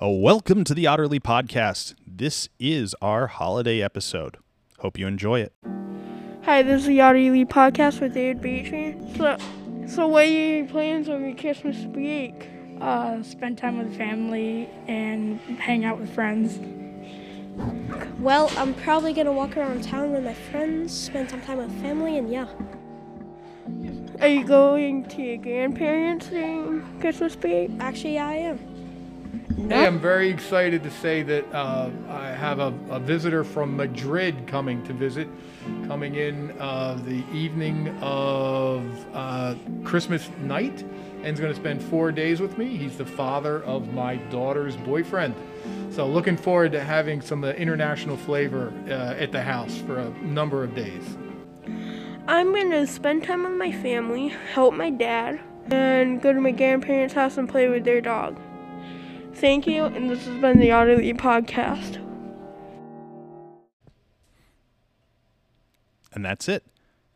Oh, welcome to the Otterly Podcast. This is our holiday episode. Hope you enjoy it. Hi, this is the Otterly podcast with David Beachy. So, so what are your plans over Christmas week? Uh, spend time with family and hang out with friends. Well, I'm probably gonna walk around town with my friends, spend some time with family, and yeah. Are you going to your grandparents during Christmas week? Actually, yeah, I am. Hey, I'm very excited to say that uh, I have a, a visitor from Madrid coming to visit, coming in uh, the evening of uh, Christmas night, and is going to spend four days with me. He's the father of my daughter's boyfriend. So, looking forward to having some uh, international flavor uh, at the house for a number of days. I'm going to spend time with my family, help my dad, and go to my grandparents' house and play with their dog. Thank you, and this has been the Otterly Podcast. And that's it.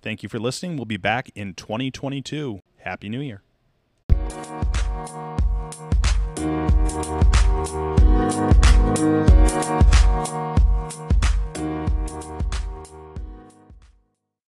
Thank you for listening. We'll be back in 2022. Happy New Year.